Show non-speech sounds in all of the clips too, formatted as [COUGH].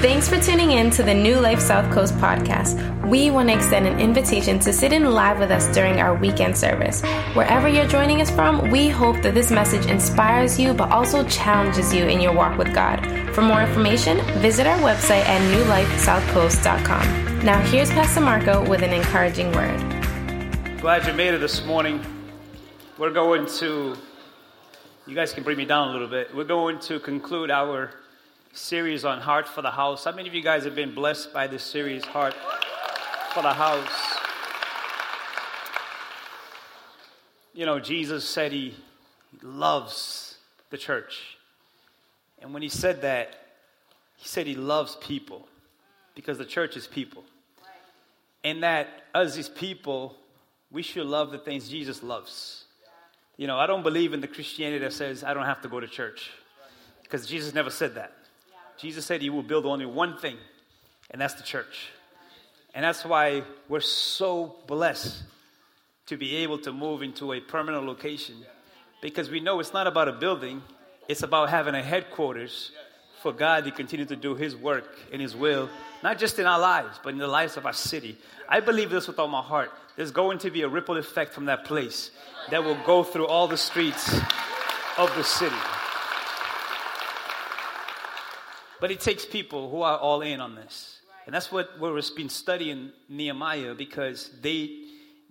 Thanks for tuning in to the New Life South Coast podcast. We want to extend an invitation to sit in live with us during our weekend service. Wherever you're joining us from, we hope that this message inspires you but also challenges you in your walk with God. For more information, visit our website at newlifesouthcoast.com. Now, here's Pastor Marco with an encouraging word. Glad you made it this morning. We're going to, you guys can bring me down a little bit. We're going to conclude our series on Heart for the House. How many of you guys have been blessed by this series, Heart for the House? You know, Jesus said he loves the church. And when he said that, he said he loves people because the church is people. And that as people, we should love the things Jesus loves. You know, I don't believe in the Christianity that says I don't have to go to church because Jesus never said that. Jesus said he will build only one thing, and that's the church. And that's why we're so blessed to be able to move into a permanent location because we know it's not about a building, it's about having a headquarters for God to continue to do His work in His will, not just in our lives, but in the lives of our city. I believe this with all my heart. There's going to be a ripple effect from that place that will go through all the streets of the city. But it takes people who are all in on this. And that's what we've been studying Nehemiah because they,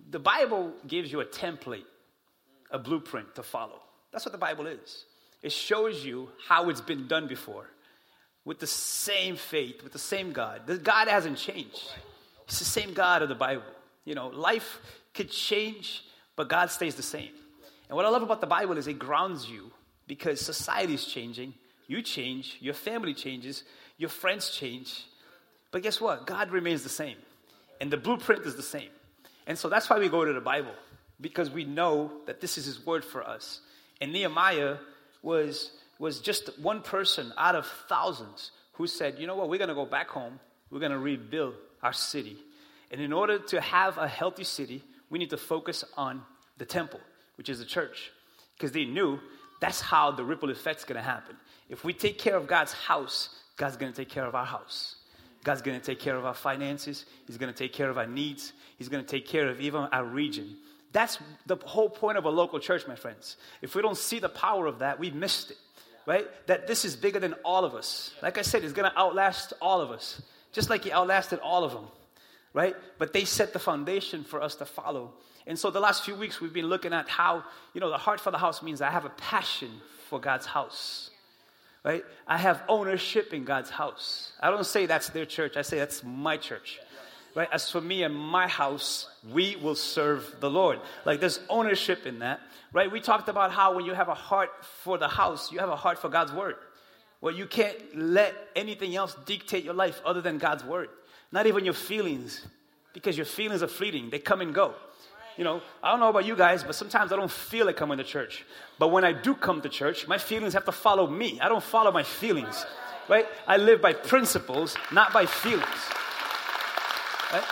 the Bible gives you a template, a blueprint to follow. That's what the Bible is. It shows you how it's been done before with the same faith, with the same God. The God hasn't changed. It's the same God of the Bible. You know, life could change, but God stays the same. And what I love about the Bible is it grounds you because society is changing, you change, your family changes, your friends change. But guess what? God remains the same. And the blueprint is the same. And so that's why we go to the Bible, because we know that this is His word for us. And Nehemiah was, was just one person out of thousands who said, you know what, we're going to go back home, we're going to rebuild our city. And in order to have a healthy city, we need to focus on the temple, which is the church. Because they knew that's how the ripple effect's going to happen. If we take care of God's house, God's going to take care of our house. God's going to take care of our finances. He's going to take care of our needs. He's going to take care of even our region. That's the whole point of a local church, my friends. If we don't see the power of that, we've missed it, right? That this is bigger than all of us. Like I said, it's going to outlast all of us, just like He outlasted all of them, right? But they set the foundation for us to follow. And so the last few weeks, we've been looking at how, you know, the heart for the house means I have a passion for God's house right? I have ownership in God's house. I don't say that's their church, I say that's my church. Right? As for me and my house, we will serve the Lord. Like there's ownership in that, right? We talked about how when you have a heart for the house, you have a heart for God's word. Well, you can't let anything else dictate your life other than God's word. Not even your feelings, because your feelings are fleeting, they come and go. You know, I don't know about you guys, but sometimes I don't feel like coming to church. But when I do come to church, my feelings have to follow me. I don't follow my feelings, right? I live by principles, not by feelings. Right?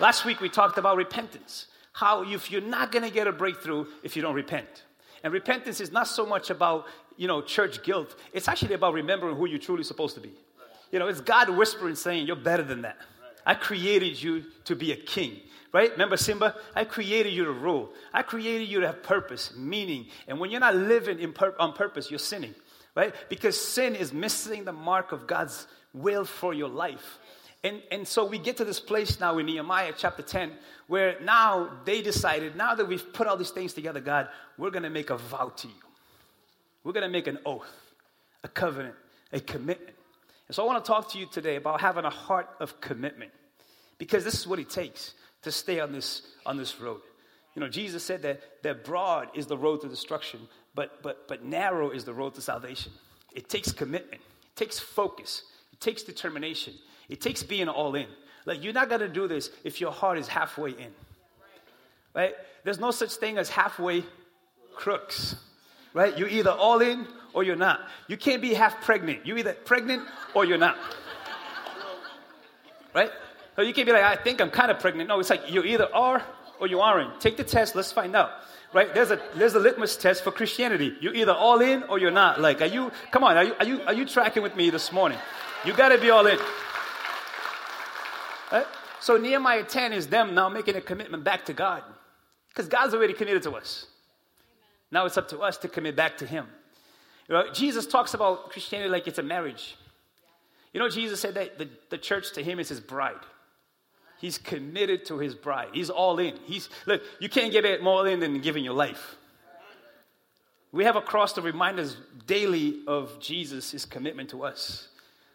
Last week we talked about repentance. How if you're not going to get a breakthrough if you don't repent. And repentance is not so much about, you know, church guilt. It's actually about remembering who you're truly supposed to be. You know, it's God whispering saying, you're better than that. I created you to be a king right? Remember Simba? I created you to rule. I created you to have purpose, meaning. And when you're not living pur- on purpose, you're sinning, right? Because sin is missing the mark of God's will for your life. And, and so we get to this place now in Nehemiah chapter 10 where now they decided, now that we've put all these things together, God, we're going to make a vow to you. We're going to make an oath, a covenant, a commitment. And so I want to talk to you today about having a heart of commitment because this is what it takes to stay on this, on this road. You know, Jesus said that, that broad is the road to destruction, but, but, but narrow is the road to salvation. It takes commitment, it takes focus, it takes determination, it takes being all in. Like, you're not to do this if your heart is halfway in. Right? There's no such thing as halfway crooks. Right? You're either all in or you're not. You can't be half pregnant. You're either pregnant or you're not. Right? So you can't be like, I think I'm kind of pregnant. No, it's like you either are or you aren't. Take the test, let's find out. right? There's a there's a litmus test for Christianity. You're either all in or you're not. Like, are you? Come on, are you are you are you tracking with me this morning? You got to be all in. Right? So Nehemiah 10 is them now making a commitment back to God, because God's already committed to us. Now it's up to us to commit back to Him. You know, Jesus talks about Christianity like it's a marriage. You know, Jesus said that the, the church to Him is His bride. He's committed to his bride. He's all in. He's look, you can't get it more in than giving your life. We have a cross to remind us daily of Jesus' his commitment to us.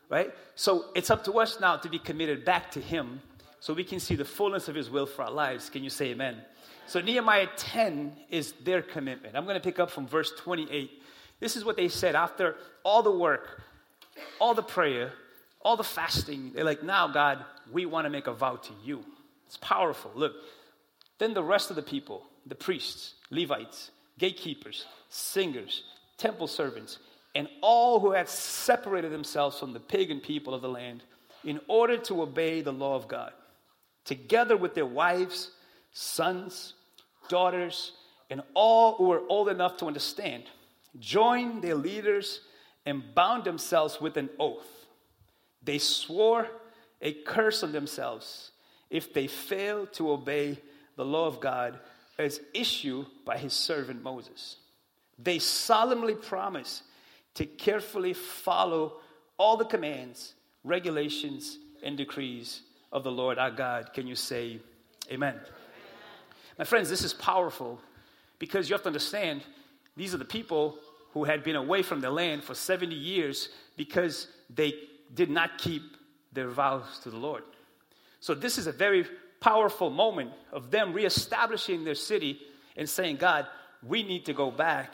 Right? So it's up to us now to be committed back to him so we can see the fullness of his will for our lives. Can you say amen? So Nehemiah 10 is their commitment. I'm going to pick up from verse 28. This is what they said after all the work, all the prayer, all the fasting. They're like, now, God, we want to make a vow to you. It's powerful. Look, then the rest of the people, the priests, Levites, gatekeepers, singers, temple servants, and all who had separated themselves from the pagan people of the land in order to obey the law of God, together with their wives, sons, daughters, and all who were old enough to understand, joined their leaders and bound themselves with an oath. They swore a curse on themselves if they fail to obey the law of God as issued by his servant Moses. They solemnly promise to carefully follow all the commands, regulations, and decrees of the Lord our God. Can you say amen? amen? My friends, this is powerful because you have to understand these are the people who had been away from the land for 70 years because they did not keep their vows to the Lord. So, this is a very powerful moment of them reestablishing their city and saying, God, we need to go back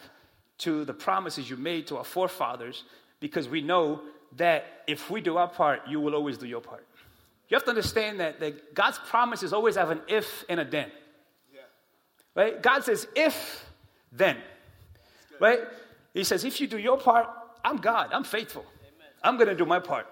to the promises you made to our forefathers because we know that if we do our part, you will always do your part. You have to understand that, that God's promises always have an if and a then. Yeah. Right? God says, if, then. Right? He says, if you do your part, I'm God, I'm faithful. I'm going to do my part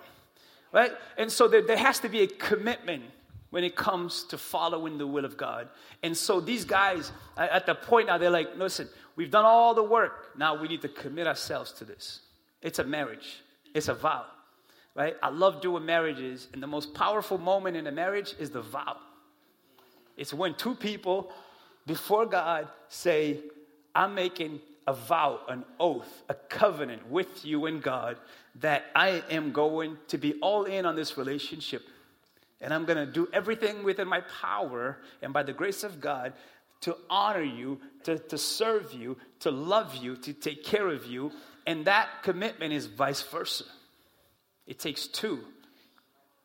right? And so there, there has to be a commitment when it comes to following the will of God. And so these guys, at the point now, they're like, listen, we've done all the work. Now we need to commit ourselves to this. It's a marriage, it's a vow, right? I love doing marriages, and the most powerful moment in a marriage is the vow. It's when two people before God say, I'm making a vow, an oath, a covenant with you and God that I am going to be all in on this relationship. And I'm going to do everything within my power and by the grace of God to honor you, to, to serve you, to love you, to take care of you. And that commitment is vice versa. It takes two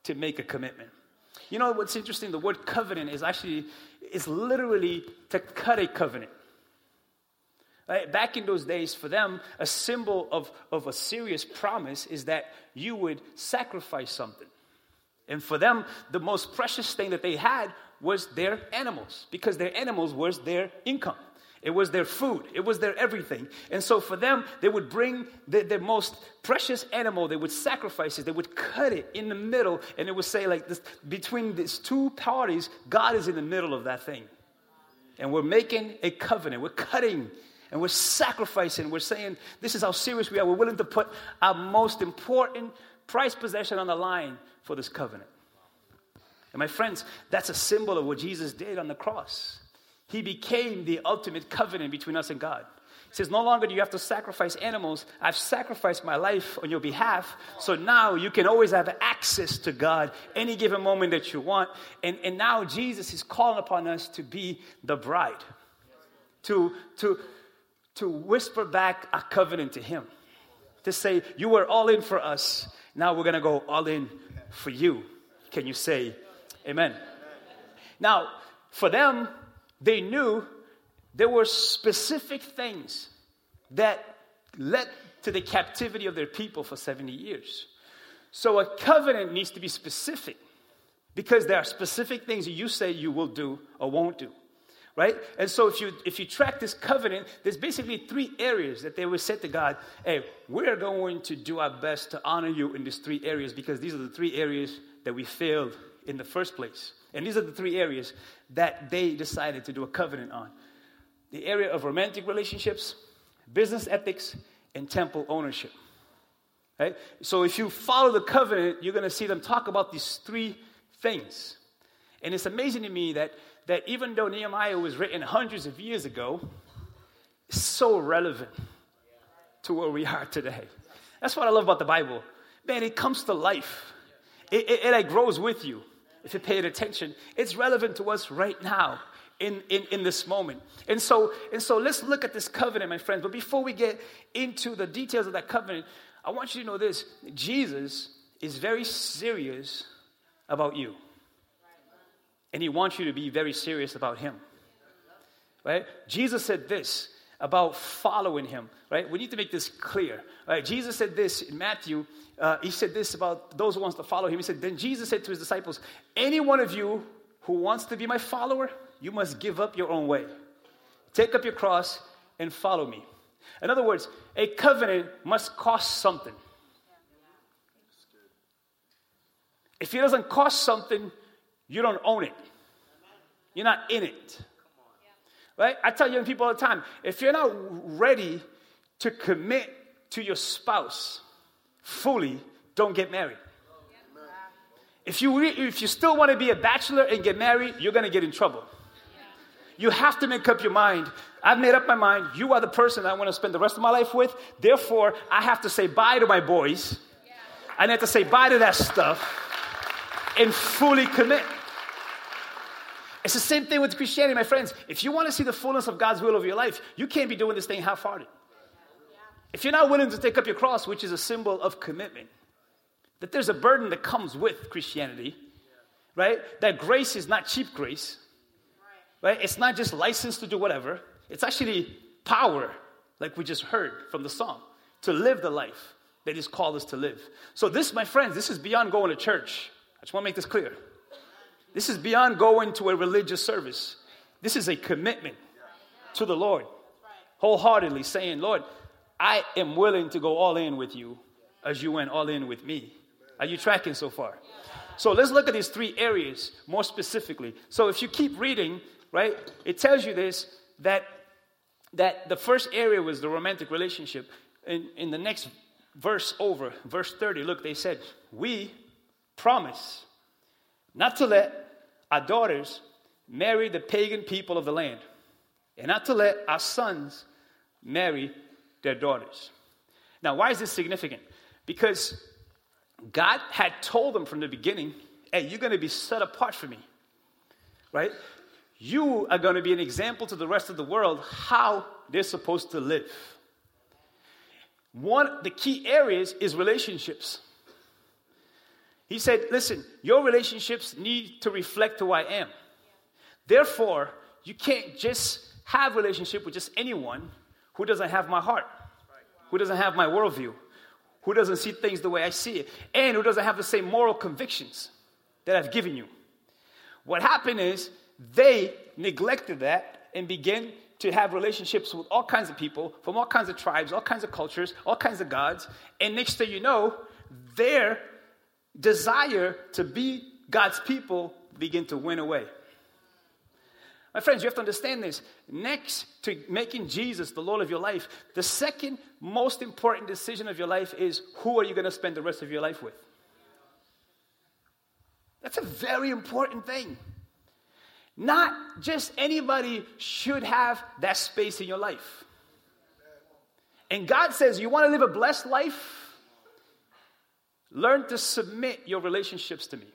to make a commitment. You know what's interesting? The word covenant is actually, is literally to cut a covenant. Back in those days, for them, a symbol of, of a serious promise is that you would sacrifice something. And for them, the most precious thing that they had was their animals, because their animals was their income. It was their food. It was their everything. And so for them, they would bring the, their most precious animal, they would sacrifice it, they would cut it in the middle, and it would say, like, this, between these two parties, God is in the middle of that thing. And we're making a covenant. We're cutting and we're sacrificing. We're saying, this is how serious we are. We're willing to put our most important prized possession on the line for this covenant. And my friends, that's a symbol of what Jesus did on the cross. He became the ultimate covenant between us and God. He says, No longer do you have to sacrifice animals. I've sacrificed my life on your behalf. So now you can always have access to God any given moment that you want. And, and now Jesus is calling upon us to be the bride, to, to, to whisper back a covenant to Him. To say, You were all in for us. Now we're going to go all in for you. Can you say, Amen? Now, for them, they knew there were specific things that led to the captivity of their people for 70 years. So a covenant needs to be specific because there are specific things you say you will do or won't do right? And so if you if you track this covenant, there's basically three areas that they would say to God, "Hey, we're going to do our best to honor you in these three areas because these are the three areas that we failed in the first place." And these are the three areas that they decided to do a covenant on. the area of romantic relationships, business ethics, and temple ownership. Right? So if you follow the covenant, you're going to see them talk about these three things. And it's amazing to me that, that even though Nehemiah was written hundreds of years ago, it's so relevant to where we are today. That's what I love about the Bible. Man, it comes to life. It, it, it like grows with you if you pay it attention. It's relevant to us right now in, in, in this moment. And so, and so let's look at this covenant, my friends. But before we get into the details of that covenant, I want you to know this Jesus is very serious about you. And he wants you to be very serious about him. Right? Jesus said this about following him, right? We need to make this clear, right? Jesus said this in Matthew. Uh, he said this about those who wants to follow him. He said, then Jesus said to his disciples, any one of you who wants to be my follower, you must give up your own way. Take up your cross and follow me. In other words, a covenant must cost something. If it doesn't cost something, you don't own it. You're not in it. Right? I tell young people all the time if you're not ready to commit to your spouse fully, don't get married. If you, re- if you still want to be a bachelor and get married, you're going to get in trouble. You have to make up your mind. I've made up my mind. You are the person I want to spend the rest of my life with. Therefore, I have to say bye to my boys. I have to say bye to that stuff and fully commit. It's the same thing with Christianity, my friends. If you want to see the fullness of God's will over your life, you can't be doing this thing half hearted. If you're not willing to take up your cross, which is a symbol of commitment, that there's a burden that comes with Christianity, right? That grace is not cheap grace, right? It's not just license to do whatever, it's actually power, like we just heard from the song, to live the life that He's called us to live. So, this, my friends, this is beyond going to church. I just want to make this clear. This is beyond going to a religious service. This is a commitment to the Lord, wholeheartedly saying, Lord, I am willing to go all in with you as you went all in with me. Are you tracking so far? So let's look at these three areas more specifically. So if you keep reading, right, it tells you this that that the first area was the romantic relationship. In, in the next verse over, verse 30, look, they said, We promise not to let our daughters marry the pagan people of the land, and not to let our sons marry their daughters. Now, why is this significant? Because God had told them from the beginning, hey, you're going to be set apart for me, right? You are going to be an example to the rest of the world how they're supposed to live. One the key areas is relationships. He said, Listen, your relationships need to reflect who I am. Therefore, you can't just have relationship with just anyone who doesn't have my heart, who doesn't have my worldview, who doesn't see things the way I see it, and who doesn't have the same moral convictions that I've given you. What happened is they neglected that and began to have relationships with all kinds of people from all kinds of tribes, all kinds of cultures, all kinds of gods. And next thing you know, their desire to be God's people begin to win away. My friends, you have to understand this. Next to making Jesus the Lord of your life, the second most important decision of your life is who are you going to spend the rest of your life with? That's a very important thing. Not just anybody should have that space in your life. And God says, You want to live a blessed life? Learn to submit your relationships to me.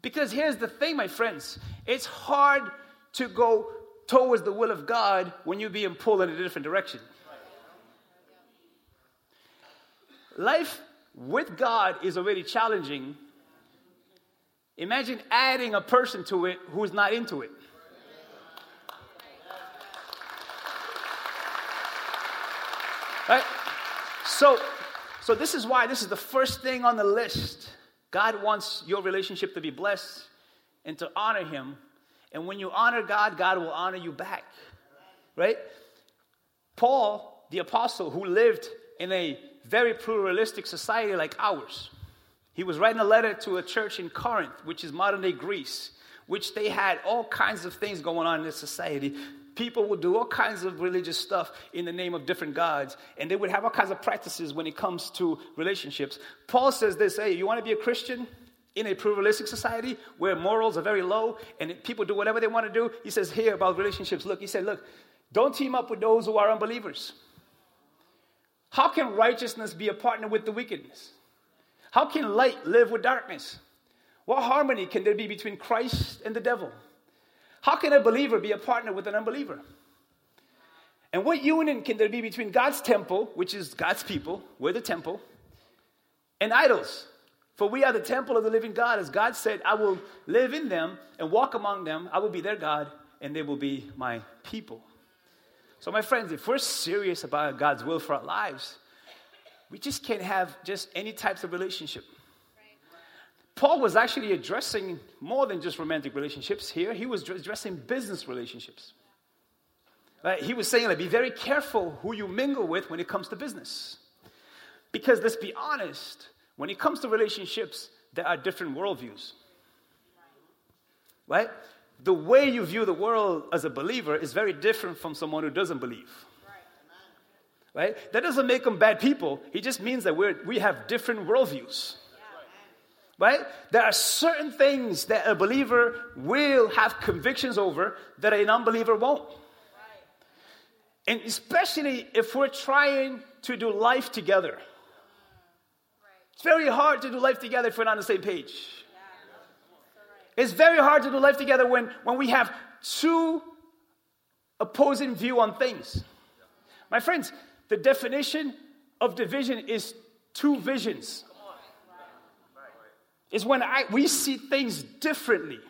Because here's the thing, my friends it's hard to go towards the will of God when you're being pulled in a different direction. Life with God is already challenging. Imagine adding a person to it who's not into it. Right? So, so this is why this is the first thing on the list. God wants your relationship to be blessed and to honor Him. And when you honor God, God will honor you back. Right? Paul, the apostle, who lived in a very pluralistic society like ours, he was writing a letter to a church in Corinth, which is modern day Greece, which they had all kinds of things going on in this society people would do all kinds of religious stuff in the name of different gods, and they would have all kinds of practices when it comes to relationships. Paul says this hey, you want to be a Christian? In a pluralistic society where morals are very low and people do whatever they want to do, he says here about relationships. Look, he said, look, don't team up with those who are unbelievers. How can righteousness be a partner with the wickedness? How can light live with darkness? What harmony can there be between Christ and the devil? How can a believer be a partner with an unbeliever? And what union can there be between God's temple, which is God's people, we're the temple, and idols? For we are the temple of the living God. As God said, I will live in them and walk among them. I will be their God, and they will be my people. So, my friends, if we're serious about God's will for our lives, we just can't have just any types of relationship. Paul was actually addressing more than just romantic relationships here. He was addressing business relationships. Right? He was saying, like, be very careful who you mingle with when it comes to business. Because let's be honest, when it comes to relationships, there are different worldviews. Right? The way you view the world as a believer is very different from someone who doesn't believe. Right? That doesn't make them bad people. It just means that we we have different worldviews right? There are certain things that a believer will have convictions over that an unbeliever won't. And especially if we're trying to do life together. It's very hard to do life together if we're not on the same page. It's very hard to do life together when, when we have two opposing view on things. My friends, the definition of division is two visions is when I, we see things differently.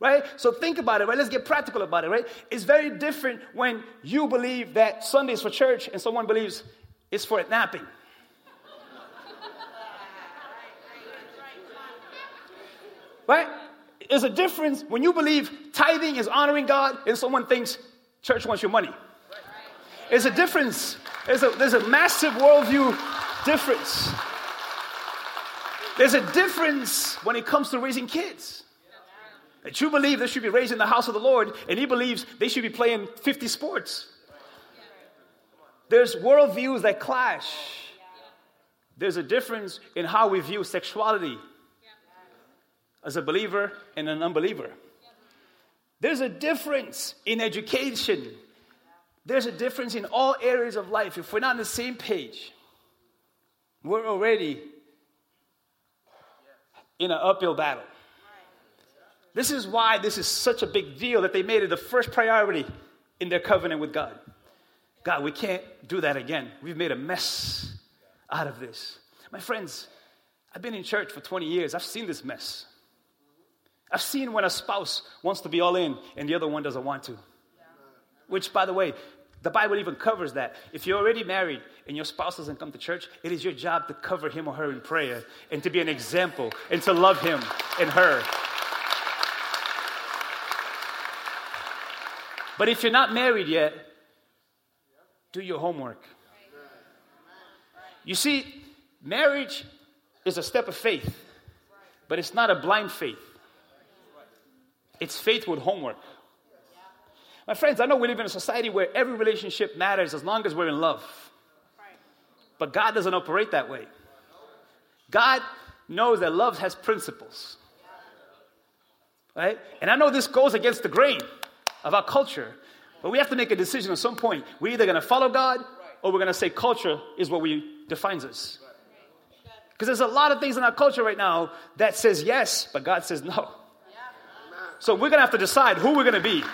Right? So think about it, right? Let's get practical about it, right? It's very different when you believe that Sunday is for church and someone believes it's for napping. Right? There's a difference when you believe tithing is honoring God and someone thinks church wants your money. There's a difference. There's a, there's a massive worldview difference. There's a difference when it comes to raising kids. That you believe they should be raised in the house of the Lord, and he believes they should be playing 50 sports. There's worldviews that clash. There's a difference in how we view sexuality as a believer and an unbeliever. There's a difference in education. There's a difference in all areas of life. If we're not on the same page, we're already in an uphill battle. This is why this is such a big deal that they made it the first priority in their covenant with God. God, we can't do that again. We've made a mess out of this. My friends, I've been in church for 20 years. I've seen this mess. I've seen when a spouse wants to be all in and the other one doesn't want to. Which, by the way, the Bible even covers that. If you're already married and your spouse doesn't come to church, it is your job to cover him or her in prayer and to be an example and to love him and her. But if you're not married yet, do your homework. You see, marriage is a step of faith, but it's not a blind faith. It's faith with homework. My friends, I know we live in a society where every relationship matters as long as we're in love. But God doesn't operate that way. God knows that love has principles. Right? And I know this goes against the grain of our culture, but we have to make a decision at some point. We're either going to follow God or we're going to say culture is what we defines us. Because there's a lot of things in our culture right now that says yes, but God says no. So we're going to have to decide who we're going to be.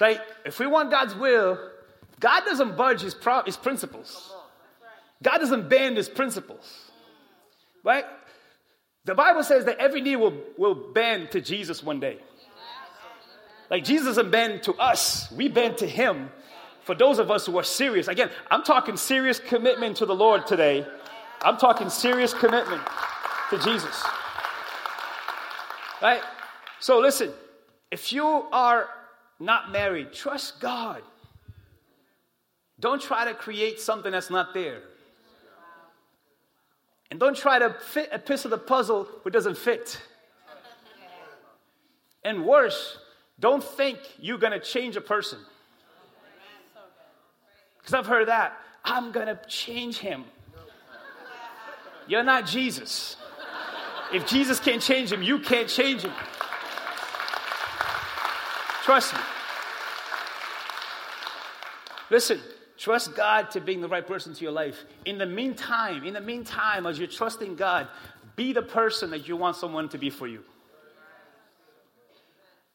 So if we want God's will, God doesn't budge his, pro- his principles. God doesn't bend his principles. Right? The Bible says that every knee will, will bend to Jesus one day. Like Jesus doesn't bend to us, we bend to him. For those of us who are serious, again, I'm talking serious commitment to the Lord today. I'm talking serious commitment to Jesus. Right? So listen, if you are not married, trust God. Don't try to create something that's not there. And don't try to fit a piece of the puzzle which doesn't fit. And worse, don't think you're going to change a person. Because I've heard that. I'm going to change him. You're not Jesus. If Jesus can't change him, you can't change him. Trust me. Listen, trust God to being the right person to your life. In the meantime, in the meantime, as you're trusting God, be the person that you want someone to be for you.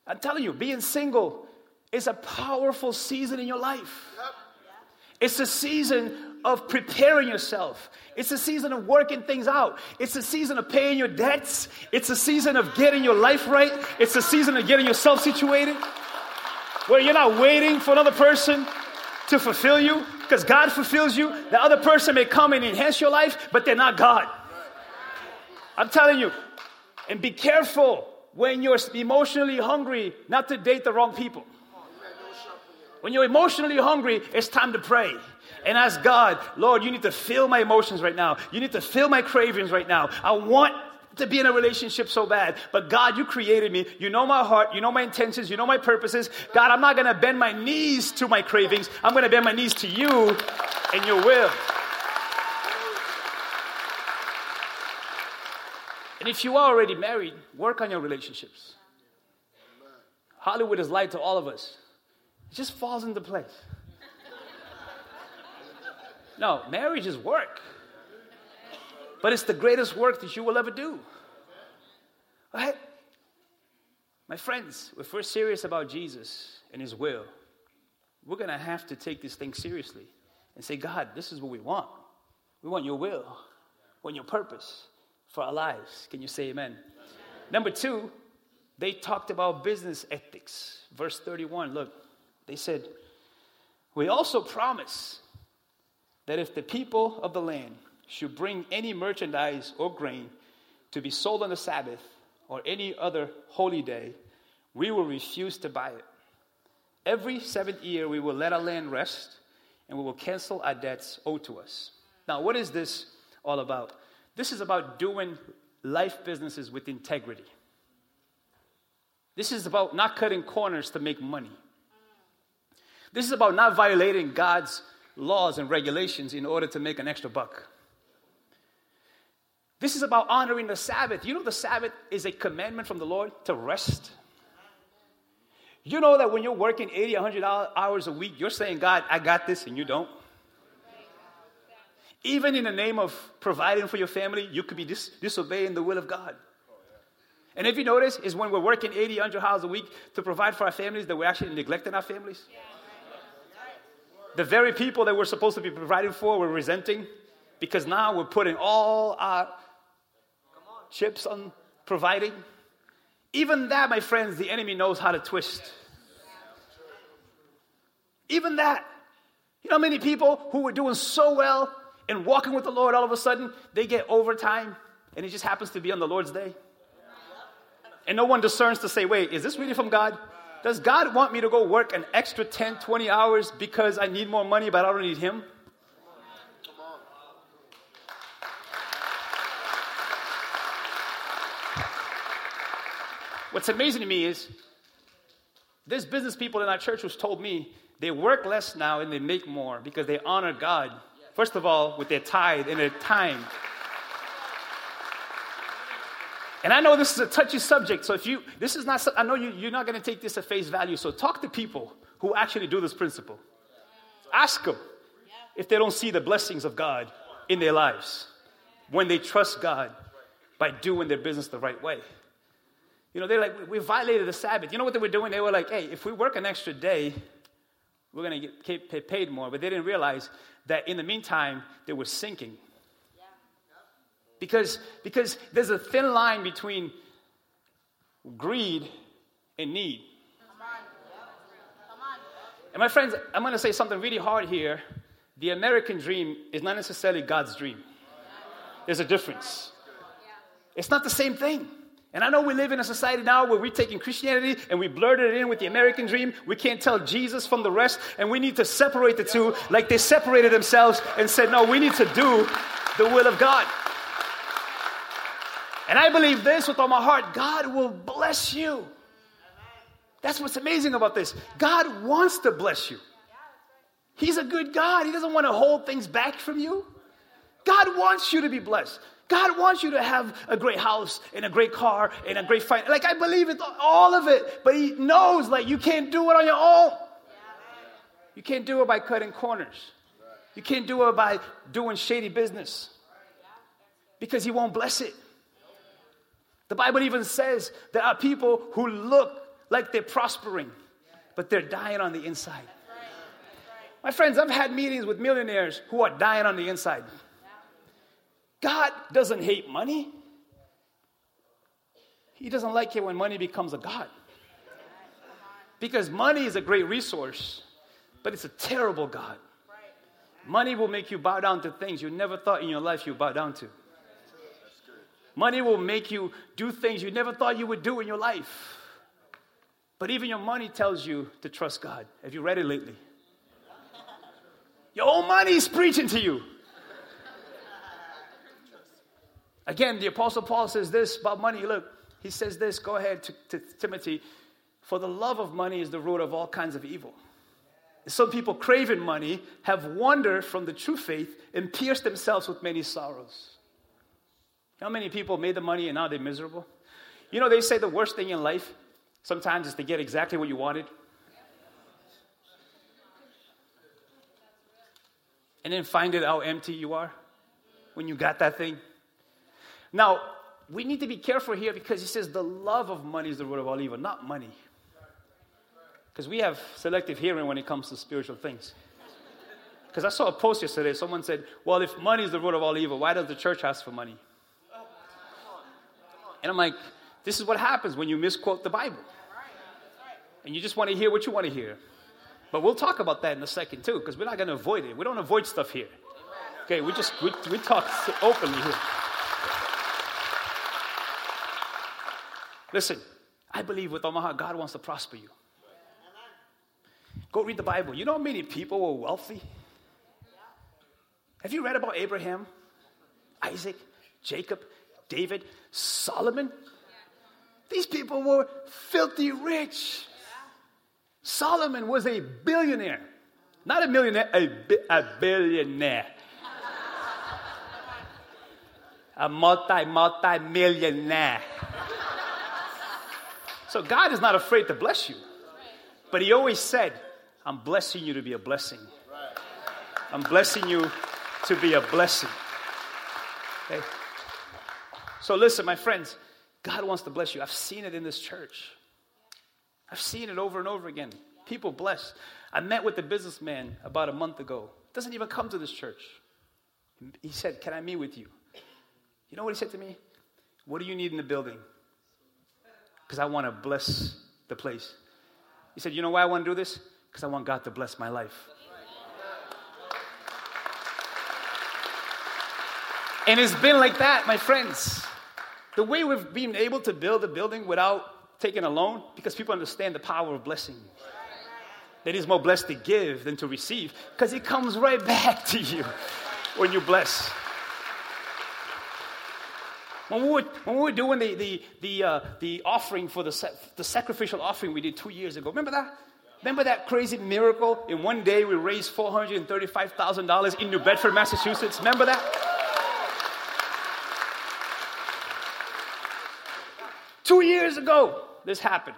I'm telling you, being single is a powerful season in your life. It's a season of preparing yourself. It's a season of working things out. It's a season of paying your debts. It's a season of getting your life right. It's a season of getting yourself situated where you're not waiting for another person to fulfill you because God fulfills you. The other person may come and enhance your life, but they're not God. I'm telling you. And be careful when you're emotionally hungry not to date the wrong people. When you're emotionally hungry, it's time to pray and ask God, Lord, you need to fill my emotions right now. You need to fill my cravings right now. I want to be in a relationship so bad. But God, you created me. You know my heart. You know my intentions. You know my purposes. God, I'm not going to bend my knees to my cravings. I'm going to bend my knees to you and your will. And if you are already married, work on your relationships. Hollywood is light to all of us. It just falls into place. No, marriage is work. But it's the greatest work that you will ever do. Right? My friends, if we're serious about Jesus and His will, we're going to have to take this thing seriously and say, God, this is what we want. We want your will, we want your purpose for our lives. Can you say amen? amen? Number two, they talked about business ethics. Verse 31, look, they said, We also promise that if the people of the land should bring any merchandise or grain to be sold on the Sabbath or any other holy day, we will refuse to buy it. Every seventh year, we will let our land rest and we will cancel our debts owed to us. Now, what is this all about? This is about doing life businesses with integrity. This is about not cutting corners to make money. This is about not violating God's laws and regulations in order to make an extra buck. This is about honoring the Sabbath. You know, the Sabbath is a commandment from the Lord to rest. You know that when you're working 80, 100 hours a week, you're saying, God, I got this, and you don't. Even in the name of providing for your family, you could be dis- disobeying the will of God. And if you notice, is when we're working 80, 100 hours a week to provide for our families that we're actually neglecting our families. The very people that we're supposed to be providing for, we're resenting because now we're putting all our chips on providing. Even that, my friends, the enemy knows how to twist. Even that. You know many people who were doing so well and walking with the Lord, all of a sudden, they get overtime and it just happens to be on the Lord's day? And no one discerns to say, wait, is this really from God? Does God want me to go work an extra 10, 20 hours because I need more money, but I don't need Him? What's amazing to me is there's business people in our church who's told me they work less now and they make more because they honor God, first of all, with their tithe and their time. And I know this is a touchy subject, so if you, this is not, I know you, you're not going to take this at face value, so talk to people who actually do this principle. Ask them if they don't see the blessings of God in their lives when they trust God by doing their business the right way. You know, they're like, we violated the Sabbath. You know what they were doing? They were like, hey, if we work an extra day, we're going to get paid more. But they didn't realize that in the meantime, they were sinking because, because there's a thin line between greed and need. And my friends, I'm going to say something really hard here. The American dream is not necessarily God's dream. There's a difference. It's not the same thing. And I know we live in a society now where we're taking Christianity and we blurred it in with the American dream. We can't tell Jesus from the rest, and we need to separate the two like they separated themselves and said, no, we need to do the will of God. And I believe this with all my heart God will bless you That's what's amazing about this. God wants to bless you. He's a good God. He doesn't want to hold things back from you. God wants you to be blessed. God wants you to have a great house and a great car and a great fight. Like I believe it, all of it. But He knows like you can't do it on your own. You can't do it by cutting corners. You can't do it by doing shady business because He won't bless it. The Bible even says there are people who look like they're prospering, but they're dying on the inside. My friends, I've had meetings with millionaires who are dying on the inside. God doesn't hate money. He doesn't like it when money becomes a God. Because money is a great resource, but it's a terrible God. Money will make you bow down to things you never thought in your life you'd bow down to. Money will make you do things you never thought you would do in your life. But even your money tells you to trust God. Have you read it lately? Your own money is preaching to you. Again, the Apostle Paul says this about money. Look, he says this, go ahead to, to Timothy. For the love of money is the root of all kinds of evil. Some people craving money have wandered from the true faith and pierced themselves with many sorrows. How many people made the money and now they're miserable? You know, they say the worst thing in life sometimes is to get exactly what you wanted. And then find it how empty you are when you got that thing. Now, we need to be careful here because he says the love of money is the root of all evil, not money. Because we have selective hearing when it comes to spiritual things. Because I saw a post yesterday, someone said, Well, if money is the root of all evil, why does the church ask for money? And I'm like, This is what happens when you misquote the Bible. And you just want to hear what you want to hear. But we'll talk about that in a second, too, because we're not going to avoid it. We don't avoid stuff here. Okay, we just, we, we talk openly here. Listen, I believe with heart, God wants to prosper you. Go read the Bible. You know how many people were wealthy? Have you read about Abraham, Isaac, Jacob, David, Solomon? These people were filthy rich. Solomon was a billionaire. Not a millionaire, a, bi- a billionaire. a multi, multi millionaire. So God is not afraid to bless you. But He always said, I'm blessing you to be a blessing. I'm blessing you to be a blessing. Okay? So listen, my friends, God wants to bless you. I've seen it in this church. I've seen it over and over again. People blessed. I met with a businessman about a month ago. Doesn't even come to this church. He said, Can I meet with you? You know what he said to me? What do you need in the building? Because I want to bless the place. He said, You know why I want to do this? Because I want God to bless my life. And it's been like that, my friends. The way we've been able to build a building without taking a loan, because people understand the power of blessing. That is more blessed to give than to receive, because it comes right [LAUGHS] back to you when you bless. When we were, when we were doing the, the, the, uh, the offering for the, the sacrificial offering we did two years ago, remember that? Remember that crazy miracle? In one day, we raised $435,000 in New Bedford, Massachusetts. Remember that? Two years ago, this happened.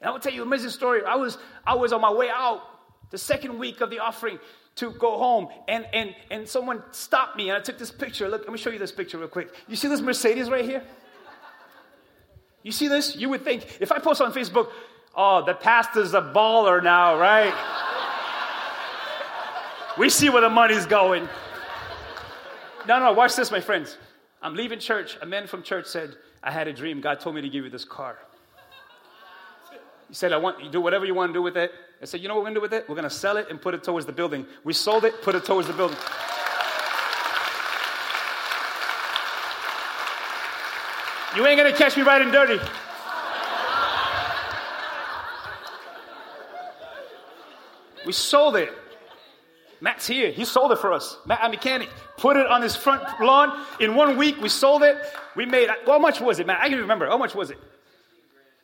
And I will tell you an amazing story. I was, I was on my way out the second week of the offering to go home and, and, and someone stopped me and I took this picture. Look, let me show you this picture real quick. You see this Mercedes right here? You see this? You would think, if I post on Facebook, oh, the pastor's a baller now, right? we see where the money's going. No, no, watch this, my friends. I'm leaving church. A man from church said, I had a dream. God told me to give you this car. He said, I want you do whatever you want to do with it. I said, you know what we're to do with it? We're to sell it and put it towards the building. We sold it, put it towards the building. You ain't to catch me riding dirty. We sold it. Matt's here. He sold it for us. Matt, a mechanic. Put it on his front lawn. In one week, we sold it. We made, how much was it, Matt? I can remember. How much was it?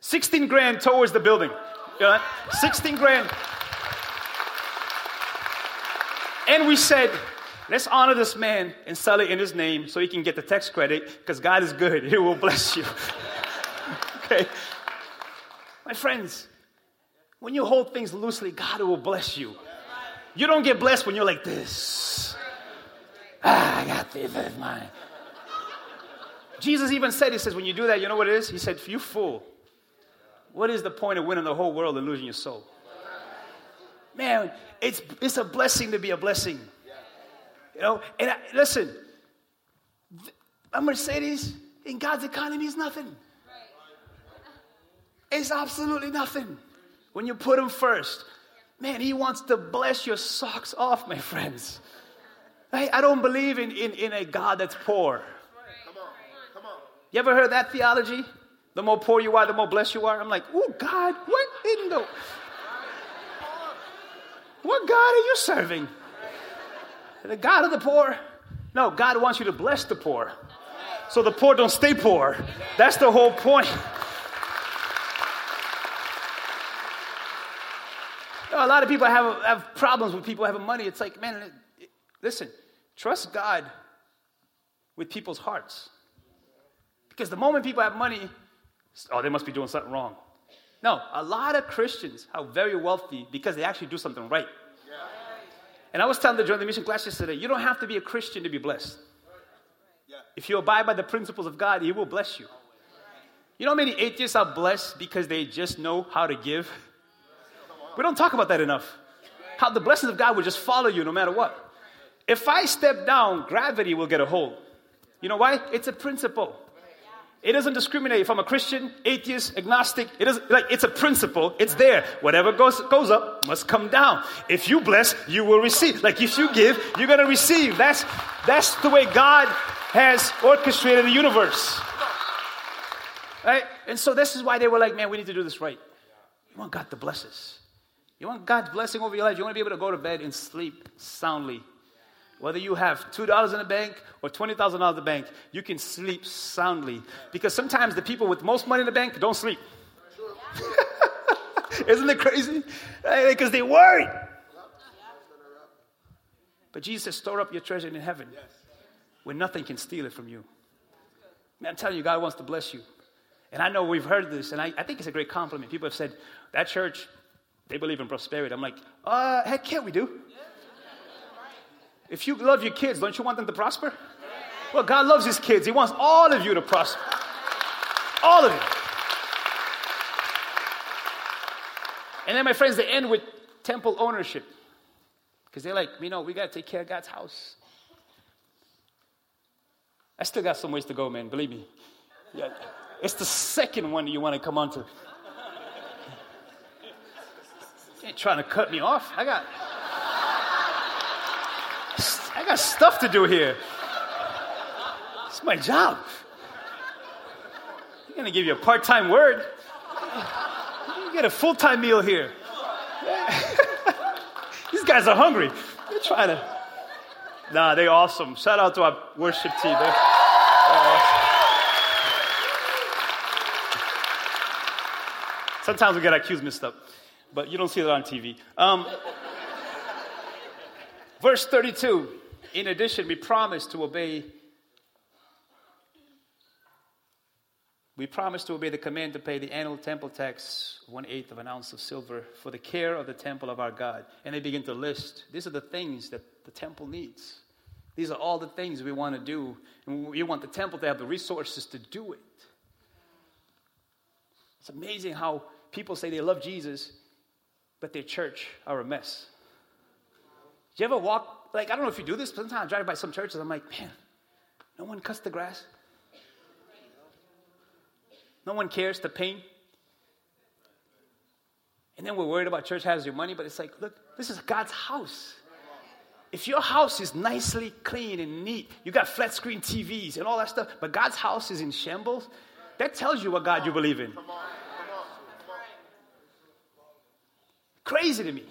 16 grand towards the building. Know, 16 grand. And we said, let's honor this man and sell it in his name so he can get the tax credit because God is good. He will bless you. [LAUGHS] okay? My friends, when you hold things loosely, God will bless you. You don't get blessed when you're like this. Ah, I got this, that's mine. Jesus even said, He says, when you do that, you know what it is? He said, You fool. What is the point of winning the whole world and losing your soul? Man, it's, it's a blessing to be a blessing. You know, and I, listen, a Mercedes in God's economy is nothing. It's absolutely nothing when you put Him first. Man, He wants to bless your socks off, my friends. I, I don't believe in, in, in a God that's poor. You ever heard that theology? The more poor you are, the more blessed you are. I'm like, oh, God, what in the. What God are you serving? The God of the poor? No, God wants you to bless the poor. So the poor don't stay poor. That's the whole point. A lot of people have, have problems with people having money. It's like, man, listen, trust God with people's hearts. Because the moment people have money, oh, they must be doing something wrong. No, a lot of Christians are very wealthy because they actually do something right. And I was telling the join the mission class yesterday, you don't have to be a Christian to be blessed. If you abide by the principles of God, He will bless you. You know how many atheists are blessed because they just know how to give? We don't talk about that enough. How the blessings of God will just follow you no matter what. If I step down, gravity will get a hold. You know why? It's a principle. It doesn't discriminate if I'm a Christian, atheist, agnostic. It is like it's a principle. It's there. Whatever goes goes up must come down. If you bless, you will receive. Like if you give, you're gonna receive. That's that's the way God has orchestrated the universe. Right? And so this is why they were like, man, we need to do this right. You want God to bless us. You want God's blessing over your life. You want to be able to go to bed and sleep soundly whether you have $2 in the bank or $20,000 in the bank, you can sleep soundly. Because sometimes the people with most money in the bank don't sleep. [LAUGHS] Isn't it crazy? Because they worry. But Jesus says, store up your treasure in heaven where nothing can steal it from you. Man, I'm telling you, God wants to bless you. And I know we've heard this, and I, I think it's a great compliment. People have said, that church, they believe in prosperity. I'm like, uh, heck yeah, we do. If you love your kids, don't you want them to prosper? Well, God loves his kids. He wants all of you to prosper. All of you. And then, my friends, they end with temple ownership. Because they're like, you know, we got to take care of God's house. I still got some ways to go, man, believe me. Yeah. It's the second one you want to come onto. You ain't trying to cut me off. I got. I got stuff to do here. It's my job. I'm going to give you a part time word. You get a full time meal here. [LAUGHS] These guys are hungry. They're trying to. Nah, they're awesome. Shout out to our worship team. They're, awesome. Sometimes we get our cues mixed up, but you don't see that on TV. Um, verse 32 in addition, we promise to obey. We promise to obey the command to pay the annual temple tax, one eighth of an ounce of silver, for the care of the temple of our God. And they begin to list these are the things that the temple needs. These are all the things we want to do. And we want the temple to have the resources to do it. It's amazing how people say they love Jesus, but their church are a mess. Do you ever walk like, I don't know if you do this, but sometimes I drive by some churches, I'm like, man, no one cuts the grass. No one cares to paint. And then we're worried about church has your money, but it's like, look, this is God's house. If your house is nicely clean and neat, you got flat screen TVs and all that stuff, but God's house is in shambles, that tells you what God you believe in. Crazy to me.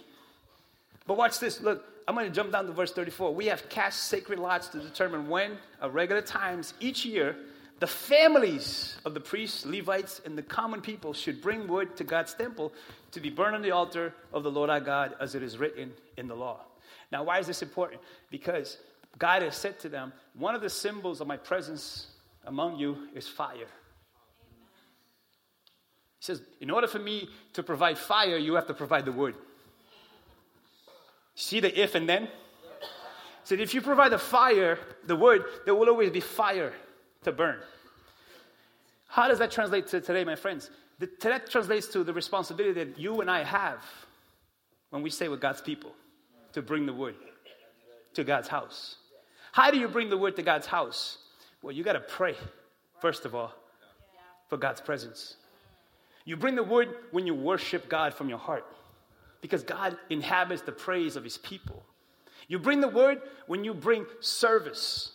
But watch this. Look, I'm going to jump down to verse 34. We have cast sacred lots to determine when, at regular times each year, the families of the priests, Levites, and the common people should bring wood to God's temple to be burned on the altar of the Lord our God, as it is written in the law. Now, why is this important? Because God has said to them, One of the symbols of my presence among you is fire. He says, In order for me to provide fire, you have to provide the wood. See the if and then? He said, If you provide the fire, the wood, there will always be fire to burn. How does that translate to today, my friends? The, that translates to the responsibility that you and I have when we stay with God's people to bring the wood to God's house. How do you bring the wood to God's house? Well, you got to pray, first of all, for God's presence. You bring the wood when you worship God from your heart because God inhabits the praise of his people. You bring the word when you bring service.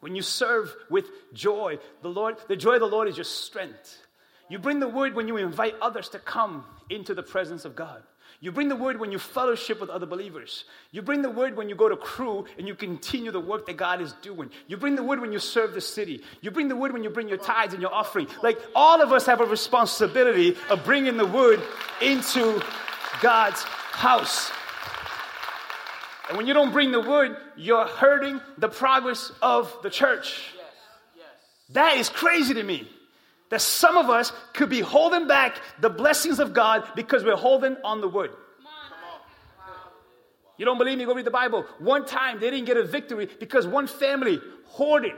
When you serve with joy, the Lord, the joy of the Lord is your strength. You bring the word when you invite others to come into the presence of God. You bring the word when you fellowship with other believers. You bring the word when you go to crew and you continue the work that God is doing. You bring the word when you serve the city. You bring the word when you bring your tithes and your offering. Like all of us have a responsibility of bringing the word into God's house. And when you don't bring the word, you're hurting the progress of the church. Yes, yes. That is crazy to me. That some of us could be holding back the blessings of God because we're holding on the wood. You don't believe me? Go read the Bible. One time they didn't get a victory because one family hoarded.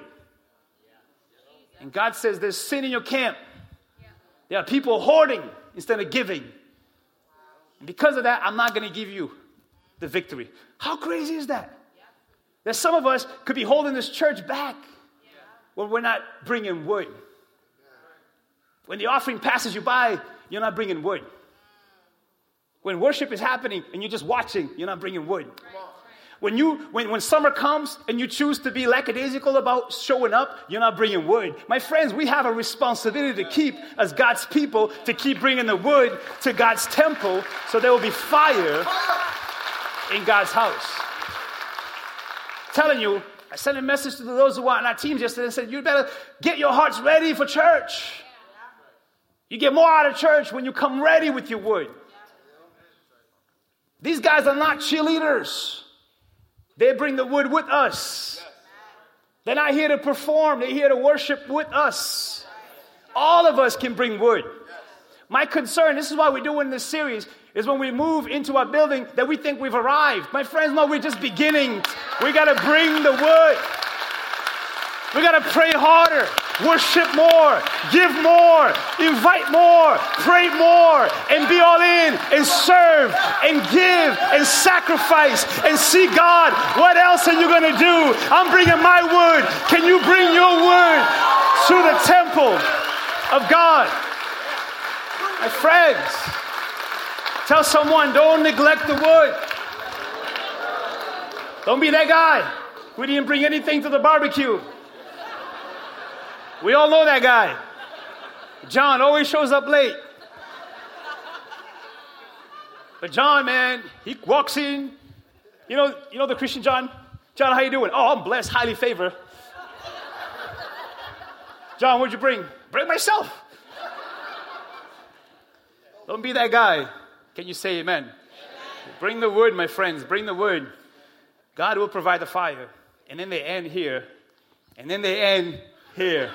And God says there's sin in your camp. There are people hoarding instead of giving. Because of that, I'm not going to give you the victory. How crazy is that? That some of us could be holding this church back when we're not bringing wood. When the offering passes you by, you're not bringing wood. When worship is happening and you're just watching, you're not bringing wood. When, you, when, when summer comes and you choose to be lackadaisical about showing up, you're not bringing wood. My friends, we have a responsibility to keep, as God's people, to keep bringing the wood to God's temple so there will be fire in God's house. telling you, I sent a message to those who are on our teams yesterday and said, You better get your hearts ready for church. You get more out of church when you come ready with your wood. These guys are not cheerleaders. They bring the wood with us. They're not here to perform, they're here to worship with us. All of us can bring wood. My concern, this is why we're doing this series, is when we move into our building that we think we've arrived. My friends, no, we're just beginning. We got to bring the wood. We got to pray harder, worship more, give more, invite more, pray more, and be all in and serve and give and sacrifice and see God. What else are you going to do? I'm bringing my word. Can you bring your word to the temple of God? My friends, tell someone don't neglect the wood. Don't be that guy. We didn't bring anything to the barbecue. We all know that guy. John always shows up late. But John, man, he walks in. You know, you know the Christian John? John, how you doing? Oh, I'm blessed, highly favored. John, what'd you bring? Bring myself. Don't be that guy. Can you say amen? amen? Bring the word, my friends. Bring the word. God will provide the fire. And then they end here. And then they end here.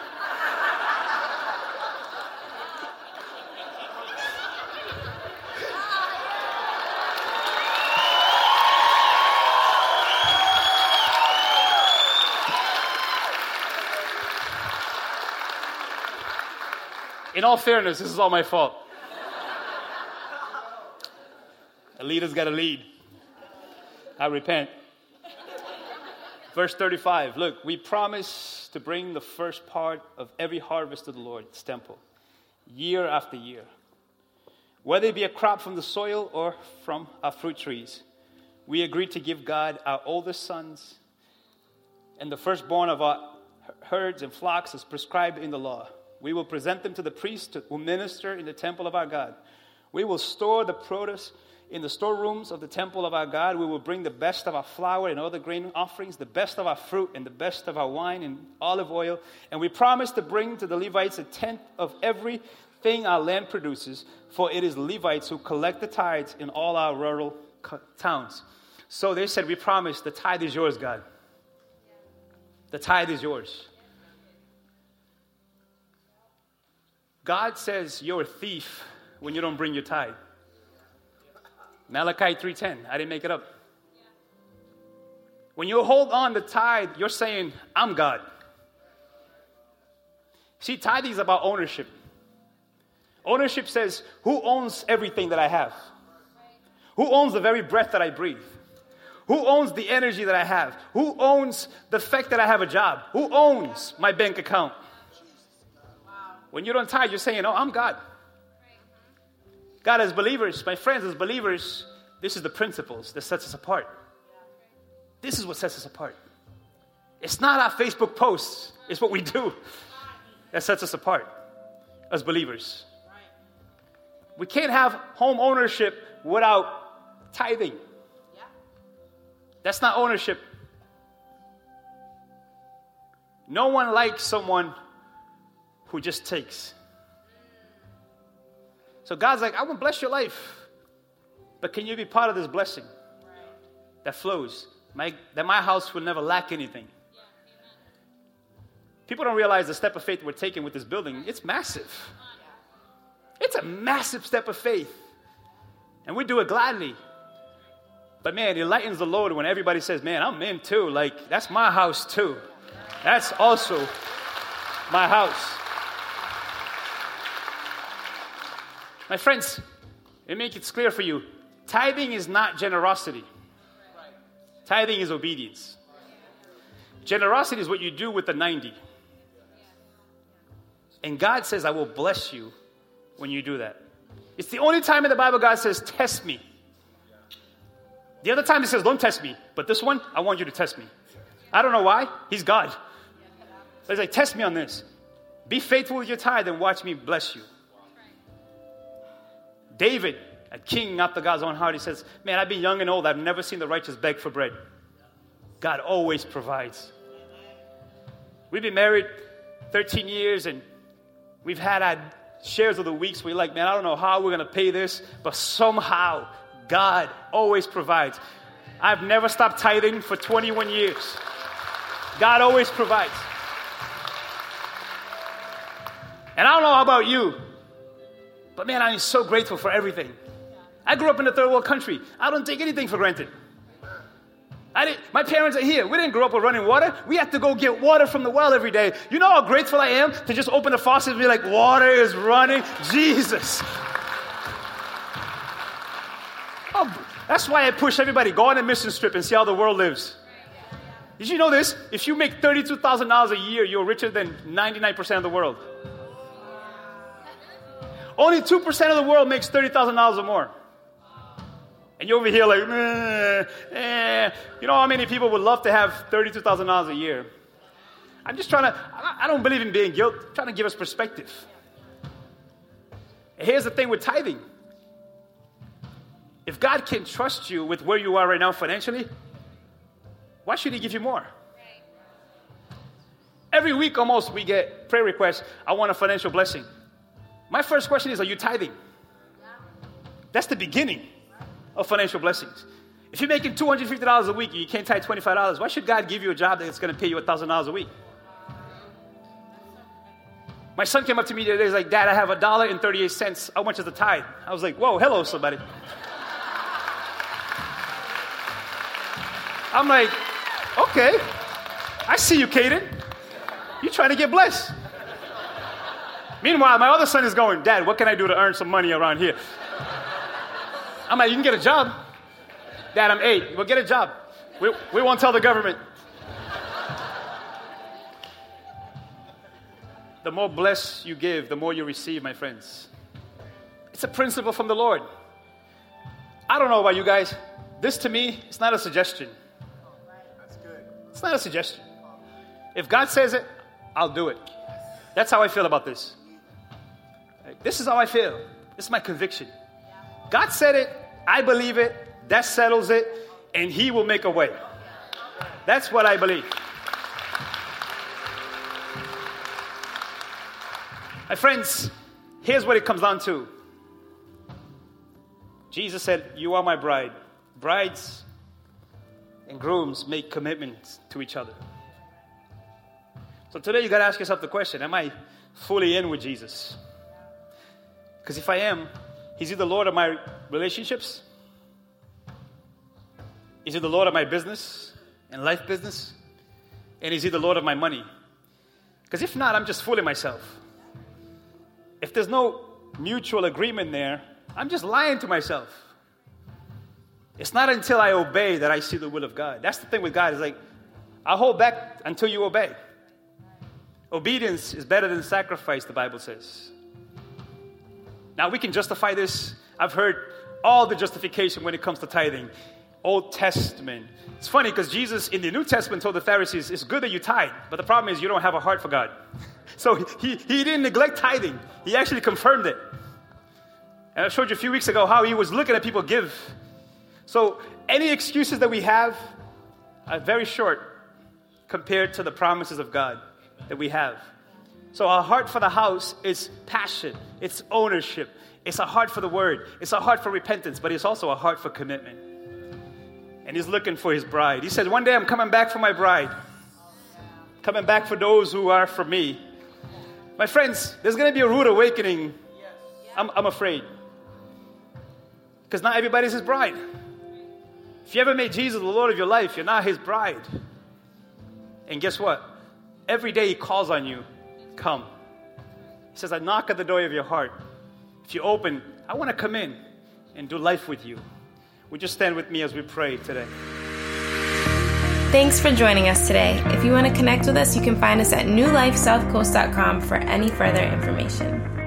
In all fairness, this is all my fault. A leader's got to lead. I repent. Verse 35 Look, we promise to bring the first part of every harvest to the Lord's temple, year after year. Whether it be a crop from the soil or from our fruit trees, we agree to give God our oldest sons and the firstborn of our herds and flocks as prescribed in the law. We will present them to the priest who minister in the temple of our God. We will store the produce in the storerooms of the temple of our God. We will bring the best of our flour and other grain offerings, the best of our fruit and the best of our wine and olive oil. And we promise to bring to the Levites a tenth of everything our land produces, for it is Levites who collect the tithes in all our rural towns. So they said, We promise the tithe is yours, God. The tithe is yours. God says you're a thief when you don't bring your tithe. Malachi 3:10. I didn't make it up. When you hold on the tithe, you're saying, I'm God. See, tithing is about ownership. Ownership says, Who owns everything that I have? Who owns the very breath that I breathe? Who owns the energy that I have? Who owns the fact that I have a job? Who owns my bank account? When you don't tithe, you're saying, Oh, I'm God. God, as believers, my friends, as believers, this is the principles that sets us apart. This is what sets us apart. It's not our Facebook posts, it's what we do that sets us apart as believers. We can't have home ownership without tithing. That's not ownership. No one likes someone who just takes. So God's like, I want to bless your life. But can you be part of this blessing that flows? My, that my house will never lack anything. People don't realize the step of faith we're taking with this building. It's massive. It's a massive step of faith. And we do it gladly. But man, it lightens the load when everybody says, Man, I'm in too. Like, that's my house too. That's also my house. My friends, let me make it clear for you tithing is not generosity, tithing is obedience. Generosity is what you do with the 90. And God says, I will bless you when you do that. It's the only time in the Bible God says, Test me. The other time He says, Don't test me. But this one, I want you to test me. I don't know why. He's God. But He's like, Test me on this. Be faithful with your tithe and watch me bless you. David, a king after God's own heart, he says, Man, I've been young and old. I've never seen the righteous beg for bread. God always provides. We've been married 13 years and we've had our shares of the weeks we're like, man, I don't know how we're going to pay this, but somehow God always provides. I've never stopped tithing for 21 years. God always provides. And I don't know about you, but man, I'm so grateful for everything. I grew up in a third world country. I don't take anything for granted. I didn't, my parents are here. We didn't grow up with running water. We had to go get water from the well every day. You know how grateful I am to just open the faucet and be like, water is running. Jesus. Oh, that's why I push everybody go on a mission trip and see how the world lives. Did you know this? If you make $32,000 a year, you're richer than 99% of the world. Only 2% of the world makes $30,000 or more. And you're over here like, eh, eh. you know how many people would love to have $32,000 a year? I'm just trying to, I don't believe in being guilt, I'm trying to give us perspective. And here's the thing with tithing if God can trust you with where you are right now financially, why should He give you more? Every week almost we get prayer requests, I want a financial blessing. My first question is Are you tithing? That's the beginning of financial blessings. If you're making $250 a week and you can't tithe $25, why should God give you a job that's going to pay you $1,000 a week? My son came up to me the other day, he's like, Dad, I have a dollar and 38 cents. How much is the tithe? I was like, Whoa, hello, somebody. I'm like, Okay, I see you, Caden. You trying to get blessed. Meanwhile, my other son is going, Dad, what can I do to earn some money around here? I'm like, you can get a job. Dad, I'm eight. Well, get a job. We, we won't tell the government. The more bless you give, the more you receive, my friends. It's a principle from the Lord. I don't know about you guys. This to me, it's not a suggestion. That's good. It's not a suggestion. If God says it, I'll do it. That's how I feel about this. This is how I feel. This is my conviction. God said it, I believe it. That settles it. And He will make a way. That's what I believe. My friends, here's what it comes down to Jesus said, You are my bride. Brides and grooms make commitments to each other. So today you got to ask yourself the question Am I fully in with Jesus? Because if I am, is He the Lord of my relationships? Is He the Lord of my business and life business? And is He the Lord of my money? Because if not, I'm just fooling myself. If there's no mutual agreement there, I'm just lying to myself. It's not until I obey that I see the will of God. That's the thing with God. Is like, I'll hold back until you obey. Obedience is better than sacrifice, the Bible says. Now, we can justify this. I've heard all the justification when it comes to tithing. Old Testament. It's funny because Jesus in the New Testament told the Pharisees, it's good that you tithe, but the problem is you don't have a heart for God. [LAUGHS] So he, he didn't neglect tithing, he actually confirmed it. And I showed you a few weeks ago how he was looking at people give. So any excuses that we have are very short compared to the promises of God that we have. So our heart for the house is passion, it's ownership, it's a heart for the word, it's a heart for repentance, but it's also a heart for commitment. And he's looking for his bride. He said, One day I'm coming back for my bride, coming back for those who are for me. My friends, there's going to be a rude awakening. I'm, I'm afraid. Because not everybody's his bride. If you ever made Jesus the Lord of your life, you're not his bride. And guess what? Every day he calls on you, come. He says, I knock at the door of your heart. If you open, I want to come in and do life with you. Would you stand with me as we pray today? Thanks for joining us today. If you want to connect with us, you can find us at newlifesouthcoast.com for any further information.